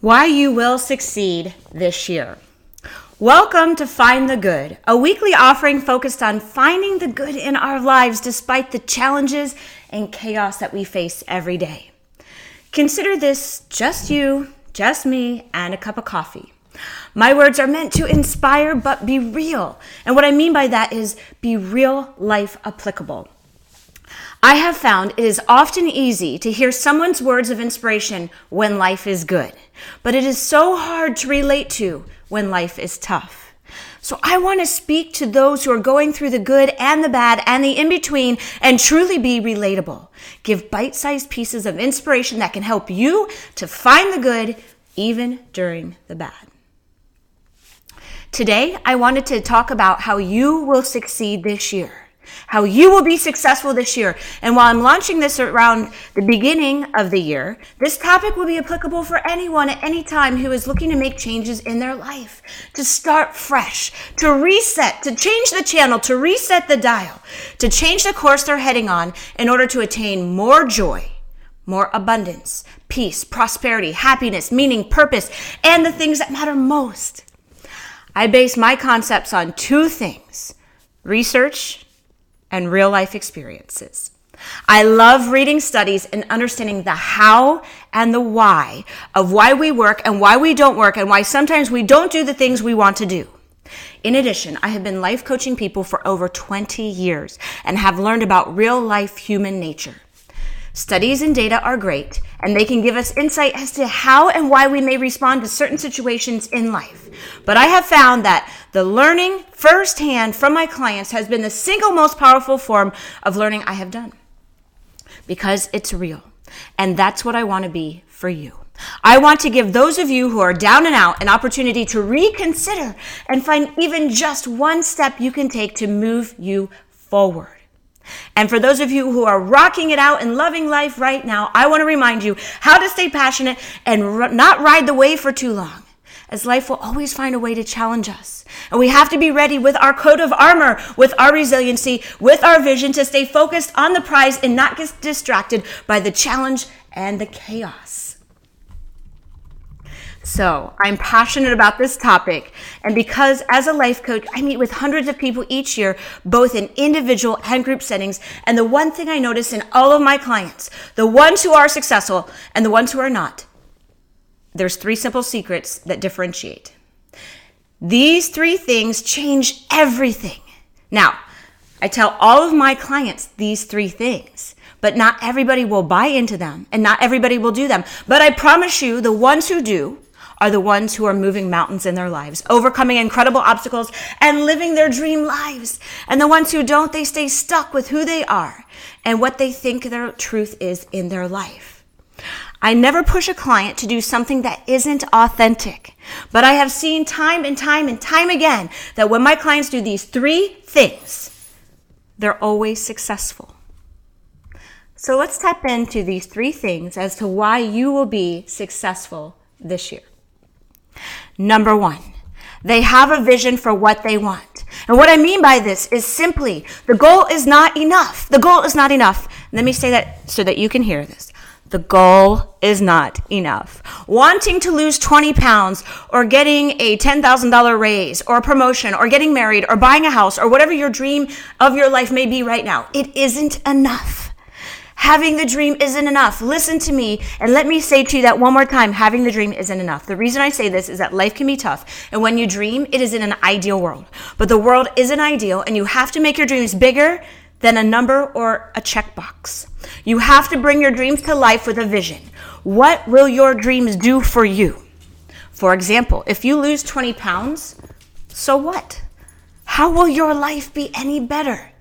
Why you will succeed this year. Welcome to Find the Good, a weekly offering focused on finding the good in our lives despite the challenges and chaos that we face every day. Consider this just you, just me, and a cup of coffee. My words are meant to inspire but be real. And what I mean by that is be real life applicable. I have found it is often easy to hear someone's words of inspiration when life is good, but it is so hard to relate to when life is tough. So I want to speak to those who are going through the good and the bad and the in between and truly be relatable. Give bite sized pieces of inspiration that can help you to find the good even during the bad. Today, I wanted to talk about how you will succeed this year how you will be successful this year. And while I'm launching this around the beginning of the year, this topic will be applicable for anyone at any time who is looking to make changes in their life, to start fresh, to reset, to change the channel, to reset the dial, to change the course they're heading on in order to attain more joy. More abundance, peace, prosperity, happiness, meaning, purpose, and the things that matter most. I base my concepts on two things research and real life experiences. I love reading studies and understanding the how and the why of why we work and why we don't work and why sometimes we don't do the things we want to do. In addition, I have been life coaching people for over 20 years and have learned about real life human nature. Studies and data are great, and they can give us insight as to how and why we may respond to certain situations in life. But I have found that the learning firsthand from my clients has been the single most powerful form of learning I have done because it's real. And that's what I want to be for you. I want to give those of you who are down and out an opportunity to reconsider and find even just one step you can take to move you forward. And for those of you who are rocking it out and loving life right now, I want to remind you how to stay passionate and not ride the wave for too long, as life will always find a way to challenge us. And we have to be ready with our coat of armor, with our resiliency, with our vision to stay focused on the prize and not get distracted by the challenge and the chaos. So, I'm passionate about this topic, and because as a life coach, I meet with hundreds of people each year, both in individual and group settings. And the one thing I notice in all of my clients, the ones who are successful and the ones who are not, there's three simple secrets that differentiate. These three things change everything. Now, I tell all of my clients these three things, but not everybody will buy into them and not everybody will do them. But I promise you, the ones who do, are the ones who are moving mountains in their lives, overcoming incredible obstacles and living their dream lives. And the ones who don't, they stay stuck with who they are and what they think their truth is in their life. I never push a client to do something that isn't authentic, but I have seen time and time and time again that when my clients do these three things, they're always successful. So let's tap into these three things as to why you will be successful this year. Number one, they have a vision for what they want. And what I mean by this is simply the goal is not enough. The goal is not enough. Let me say that so that you can hear this. The goal is not enough. Wanting to lose 20 pounds or getting a $10,000 raise or a promotion or getting married or buying a house or whatever your dream of your life may be right now, it isn't enough. Having the dream isn't enough. Listen to me and let me say to you that one more time. Having the dream isn't enough. The reason I say this is that life can be tough. And when you dream, it is in an ideal world. But the world isn't ideal and you have to make your dreams bigger than a number or a checkbox. You have to bring your dreams to life with a vision. What will your dreams do for you? For example, if you lose 20 pounds, so what? How will your life be any better?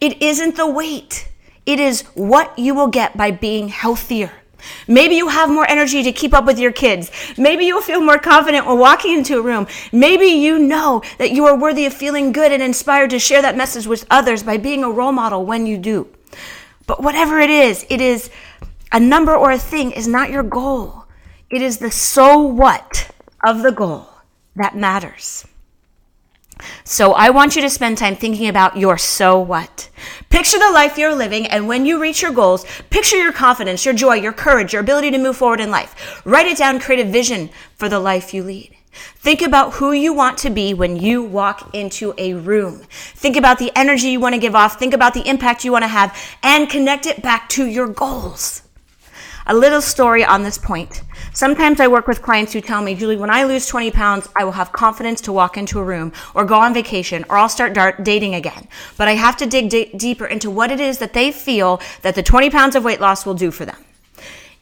It isn't the weight. It is what you will get by being healthier. Maybe you have more energy to keep up with your kids. Maybe you'll feel more confident when walking into a room. Maybe you know that you are worthy of feeling good and inspired to share that message with others by being a role model when you do. But whatever it is, it is a number or a thing is not your goal. It is the so what of the goal that matters. So I want you to spend time thinking about your so what. Picture the life you're living, and when you reach your goals, picture your confidence, your joy, your courage, your ability to move forward in life. Write it down, create a vision for the life you lead. Think about who you want to be when you walk into a room. Think about the energy you want to give off. Think about the impact you want to have and connect it back to your goals. A little story on this point. Sometimes I work with clients who tell me, Julie, when I lose 20 pounds, I will have confidence to walk into a room or go on vacation or I'll start dating again. But I have to dig d- deeper into what it is that they feel that the 20 pounds of weight loss will do for them.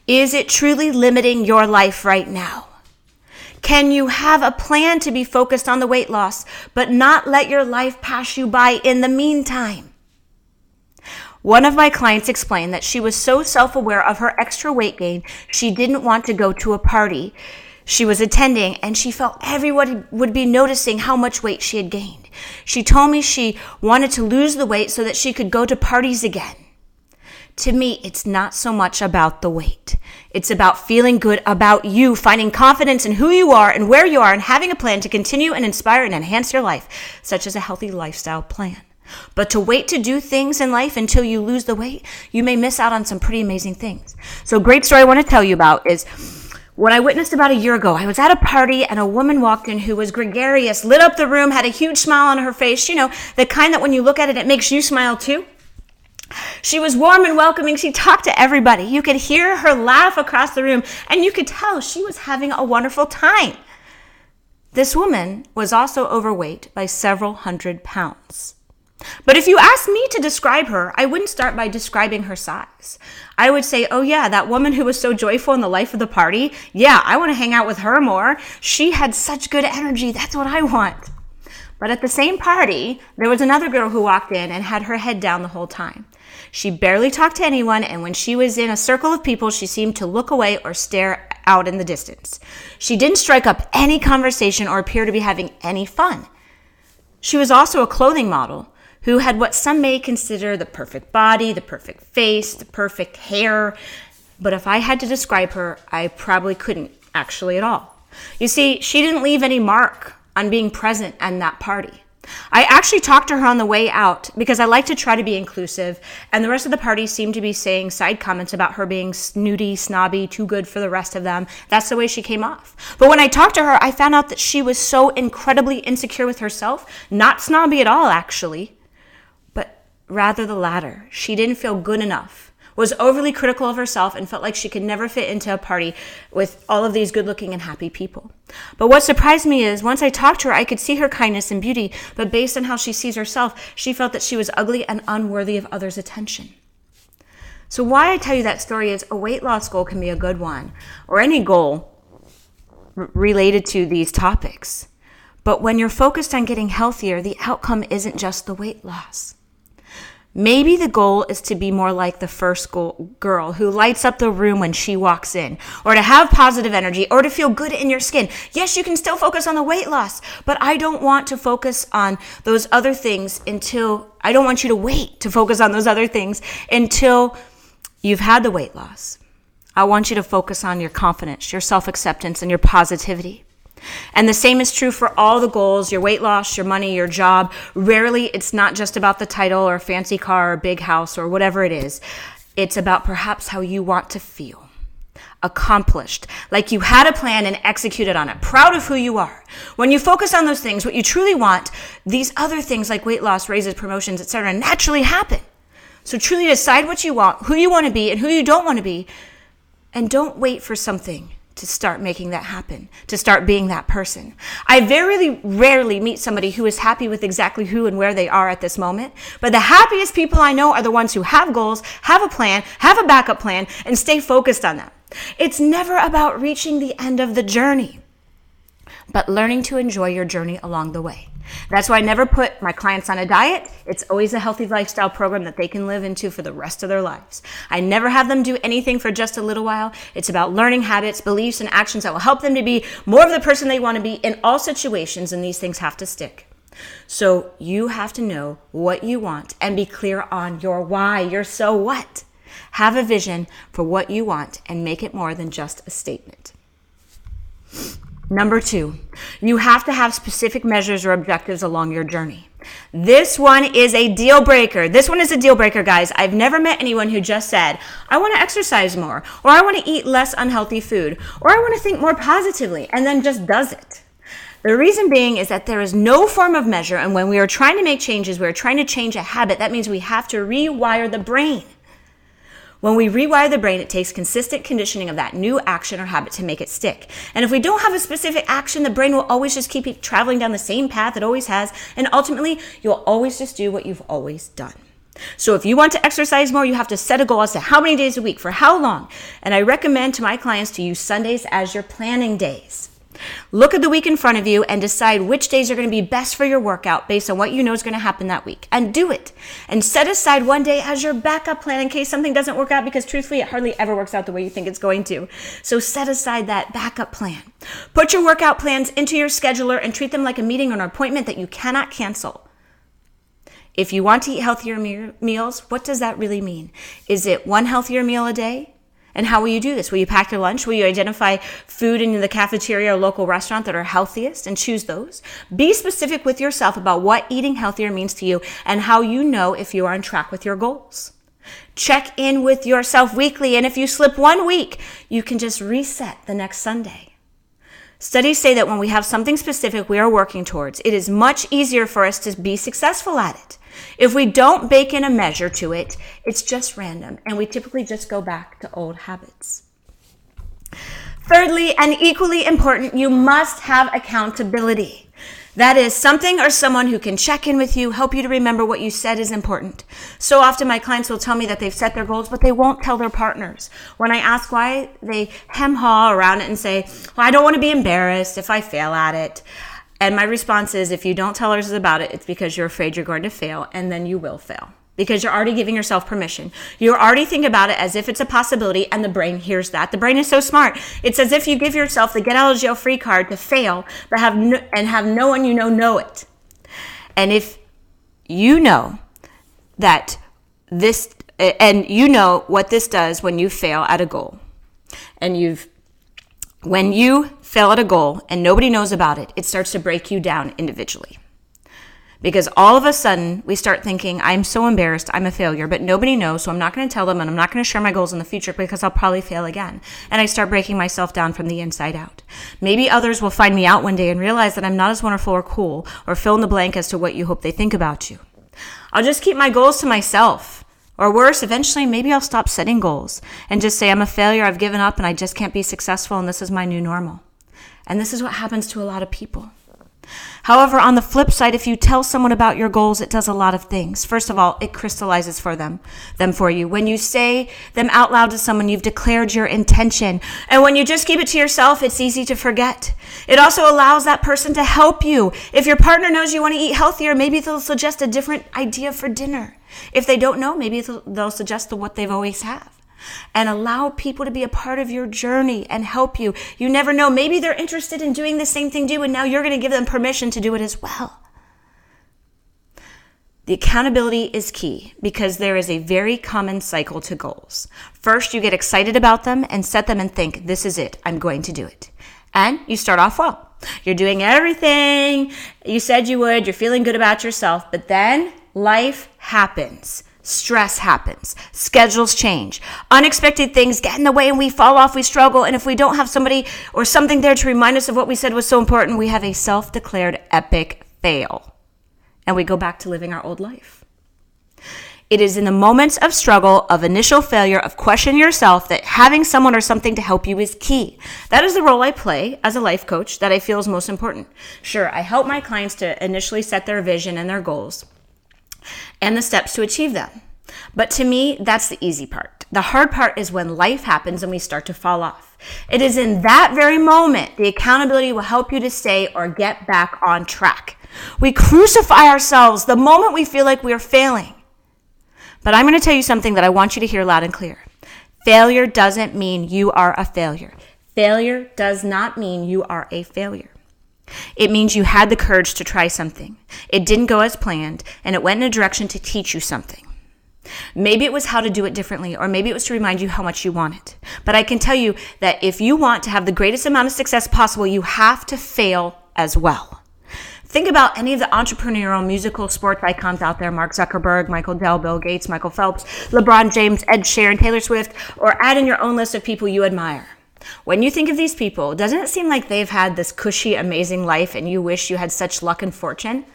Is it truly limiting your life right now? Can you have a plan to be focused on the weight loss, but not let your life pass you by in the meantime? One of my clients explained that she was so self aware of her extra weight gain, she didn't want to go to a party she was attending, and she felt everyone would be noticing how much weight she had gained. She told me she wanted to lose the weight so that she could go to parties again. To me, it's not so much about the weight. It's about feeling good about you, finding confidence in who you are and where you are, and having a plan to continue and inspire and enhance your life, such as a healthy lifestyle plan. But to wait to do things in life until you lose the weight, you may miss out on some pretty amazing things. So, great story I want to tell you about is what I witnessed about a year ago. I was at a party and a woman walked in who was gregarious, lit up the room, had a huge smile on her face. You know, the kind that when you look at it, it makes you smile too. She was warm and welcoming. She talked to everybody. You could hear her laugh across the room, and you could tell she was having a wonderful time. This woman was also overweight by several hundred pounds. But if you asked me to describe her, I wouldn't start by describing her size. I would say, oh, yeah, that woman who was so joyful in the life of the party, yeah, I want to hang out with her more. She had such good energy. That's what I want. But at the same party, there was another girl who walked in and had her head down the whole time. She barely talked to anyone, and when she was in a circle of people, she seemed to look away or stare out in the distance. She didn't strike up any conversation or appear to be having any fun. She was also a clothing model who had what some may consider the perfect body, the perfect face, the perfect hair. But if I had to describe her, I probably couldn't actually at all. You see, she didn't leave any mark on being present at that party. I actually talked to her on the way out because I like to try to be inclusive, and the rest of the party seemed to be saying side comments about her being snooty, snobby, too good for the rest of them. That's the way she came off. But when I talked to her, I found out that she was so incredibly insecure with herself, not snobby at all, actually, rather the latter. She didn't feel good enough was overly critical of herself and felt like she could never fit into a party with all of these good looking and happy people. But what surprised me is once I talked to her, I could see her kindness and beauty, but based on how she sees herself, she felt that she was ugly and unworthy of others' attention. So, why I tell you that story is a weight loss goal can be a good one, or any goal related to these topics. But when you're focused on getting healthier, the outcome isn't just the weight loss. Maybe the goal is to be more like the first girl who lights up the room when she walks in, or to have positive energy, or to feel good in your skin. Yes, you can still focus on the weight loss, but I don't want to focus on those other things until I don't want you to wait to focus on those other things until you've had the weight loss. I want you to focus on your confidence, your self acceptance, and your positivity. And the same is true for all the goals your weight loss, your money, your job. Rarely it's not just about the title or fancy car or big house or whatever it is. It's about perhaps how you want to feel. Accomplished, like you had a plan and executed on it, proud of who you are. When you focus on those things, what you truly want, these other things like weight loss, raises, promotions, etc., naturally happen. So truly decide what you want, who you want to be, and who you don't want to be, and don't wait for something to start making that happen, to start being that person. I very rarely meet somebody who is happy with exactly who and where they are at this moment. But the happiest people I know are the ones who have goals, have a plan, have a backup plan, and stay focused on them. It's never about reaching the end of the journey, but learning to enjoy your journey along the way. That's why I never put my clients on a diet. It's always a healthy lifestyle program that they can live into for the rest of their lives. I never have them do anything for just a little while. It's about learning habits, beliefs, and actions that will help them to be more of the person they want to be in all situations, and these things have to stick. So you have to know what you want and be clear on your why, your so what. Have a vision for what you want and make it more than just a statement. Number two, you have to have specific measures or objectives along your journey. This one is a deal breaker. This one is a deal breaker, guys. I've never met anyone who just said, I want to exercise more, or I want to eat less unhealthy food, or I want to think more positively, and then just does it. The reason being is that there is no form of measure, and when we are trying to make changes, we are trying to change a habit. That means we have to rewire the brain. When we rewire the brain, it takes consistent conditioning of that new action or habit to make it stick. And if we don't have a specific action, the brain will always just keep traveling down the same path it always has. And ultimately, you'll always just do what you've always done. So if you want to exercise more, you have to set a goal as to how many days a week, for how long. And I recommend to my clients to use Sundays as your planning days. Look at the week in front of you and decide which days are going to be best for your workout based on what you know is going to happen that week. And do it. And set aside one day as your backup plan in case something doesn't work out because truthfully, it hardly ever works out the way you think it's going to. So set aside that backup plan. Put your workout plans into your scheduler and treat them like a meeting or an appointment that you cannot cancel. If you want to eat healthier me- meals, what does that really mean? Is it one healthier meal a day? And how will you do this? Will you pack your lunch? Will you identify food in the cafeteria or local restaurant that are healthiest and choose those? Be specific with yourself about what eating healthier means to you and how you know if you are on track with your goals. Check in with yourself weekly, and if you slip one week, you can just reset the next Sunday. Studies say that when we have something specific we are working towards, it is much easier for us to be successful at it. If we don't bake in a measure to it, it's just random, and we typically just go back to old habits. Thirdly, and equally important, you must have accountability. That is something or someone who can check in with you, help you to remember what you said is important. So often my clients will tell me that they've set their goals, but they won't tell their partners. When I ask why, they hem haw around it and say, well, I don't want to be embarrassed if I fail at it. And my response is if you don't tell others about it, it's because you're afraid you're going to fail, and then you will fail because you're already giving yourself permission. You're already thinking about it as if it's a possibility, and the brain hears that. The brain is so smart. It's as if you give yourself the get out of jail free card to fail, but have no, and have no one you know know it. And if you know that this, and you know what this does when you fail at a goal, and you've when you fail at a goal and nobody knows about it, it starts to break you down individually. Because all of a sudden, we start thinking, I'm so embarrassed, I'm a failure, but nobody knows, so I'm not going to tell them and I'm not going to share my goals in the future because I'll probably fail again. And I start breaking myself down from the inside out. Maybe others will find me out one day and realize that I'm not as wonderful or cool or fill in the blank as to what you hope they think about you. I'll just keep my goals to myself. Or worse, eventually, maybe I'll stop setting goals and just say, I'm a failure, I've given up, and I just can't be successful, and this is my new normal. And this is what happens to a lot of people. However, on the flip side, if you tell someone about your goals, it does a lot of things. First of all, it crystallizes for them, them for you. When you say them out loud to someone, you've declared your intention. And when you just keep it to yourself, it's easy to forget. It also allows that person to help you. If your partner knows you want to eat healthier, maybe they'll suggest a different idea for dinner. If they don't know, maybe they'll suggest the what they've always have and allow people to be a part of your journey and help you. You never know. Maybe they're interested in doing the same thing you, and now you're going to give them permission to do it as well. The accountability is key because there is a very common cycle to goals. First, you get excited about them and set them and think, this is it. I'm going to do it. And you start off well. You're doing everything you said you would. You're feeling good about yourself. But then life happens. Stress happens. Schedules change. Unexpected things get in the way and we fall off, we struggle. And if we don't have somebody or something there to remind us of what we said was so important, we have a self declared epic fail. And we go back to living our old life. It is in the moments of struggle, of initial failure, of questioning yourself that having someone or something to help you is key. That is the role I play as a life coach that I feel is most important. Sure, I help my clients to initially set their vision and their goals and the steps to achieve them. But to me, that's the easy part. The hard part is when life happens and we start to fall off. It is in that very moment the accountability will help you to stay or get back on track. We crucify ourselves the moment we feel like we are failing. But I'm going to tell you something that I want you to hear loud and clear. Failure doesn't mean you are a failure. Failure does not mean you are a failure. It means you had the courage to try something. It didn't go as planned, and it went in a direction to teach you something. Maybe it was how to do it differently, or maybe it was to remind you how much you want it. But I can tell you that if you want to have the greatest amount of success possible, you have to fail as well. Think about any of the entrepreneurial musical sports icons out there Mark Zuckerberg, Michael Dell, Bill Gates, Michael Phelps, LeBron James, Ed Sheeran, Taylor Swift, or add in your own list of people you admire. When you think of these people, doesn't it seem like they've had this cushy, amazing life and you wish you had such luck and fortune?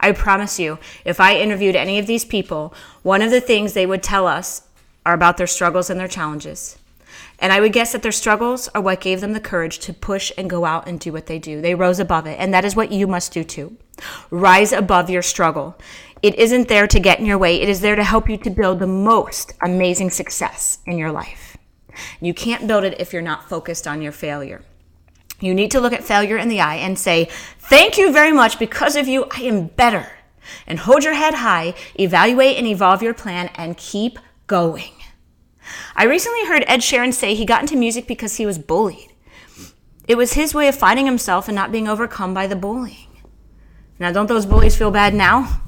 I promise you, if I interviewed any of these people, one of the things they would tell us are about their struggles and their challenges. And I would guess that their struggles are what gave them the courage to push and go out and do what they do. They rose above it. And that is what you must do too. Rise above your struggle. It isn't there to get in your way, it is there to help you to build the most amazing success in your life. You can't build it if you're not focused on your failure. You need to look at failure in the eye and say, Thank you very much. Because of you, I am better. And hold your head high, evaluate and evolve your plan, and keep going. I recently heard Ed Sheeran say he got into music because he was bullied. It was his way of finding himself and not being overcome by the bullying. Now, don't those bullies feel bad now?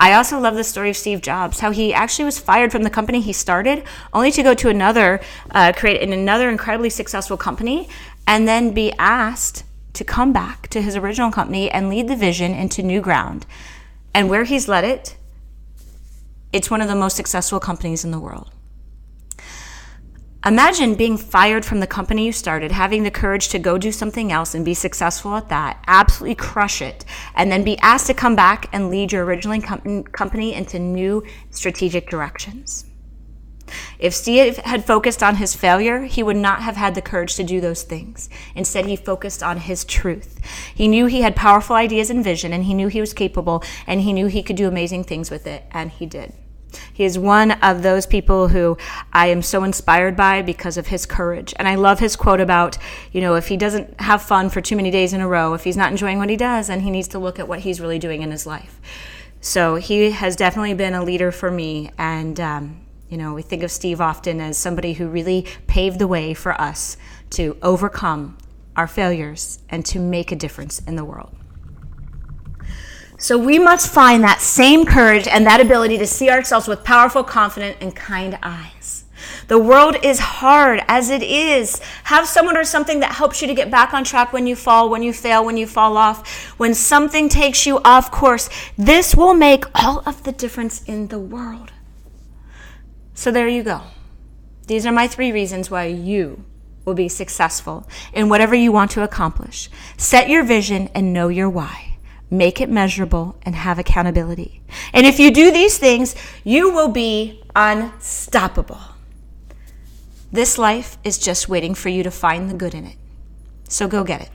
I also love the story of Steve Jobs, how he actually was fired from the company he started, only to go to another, uh, create in another incredibly successful company, and then be asked to come back to his original company and lead the vision into new ground. And where he's led it, it's one of the most successful companies in the world. Imagine being fired from the company you started, having the courage to go do something else and be successful at that, absolutely crush it, and then be asked to come back and lead your original company into new strategic directions. If Steve had focused on his failure, he would not have had the courage to do those things. Instead, he focused on his truth. He knew he had powerful ideas and vision, and he knew he was capable, and he knew he could do amazing things with it, and he did. He is one of those people who I am so inspired by because of his courage. And I love his quote about, you know, if he doesn't have fun for too many days in a row, if he's not enjoying what he does, then he needs to look at what he's really doing in his life. So he has definitely been a leader for me. And, um, you know, we think of Steve often as somebody who really paved the way for us to overcome our failures and to make a difference in the world. So we must find that same courage and that ability to see ourselves with powerful, confident, and kind eyes. The world is hard as it is. Have someone or something that helps you to get back on track when you fall, when you fail, when you fall off, when something takes you off course. This will make all of the difference in the world. So there you go. These are my three reasons why you will be successful in whatever you want to accomplish. Set your vision and know your why make it measurable, and have accountability. And if you do these things, you will be unstoppable. This life is just waiting for you to find the good in it. So go get it.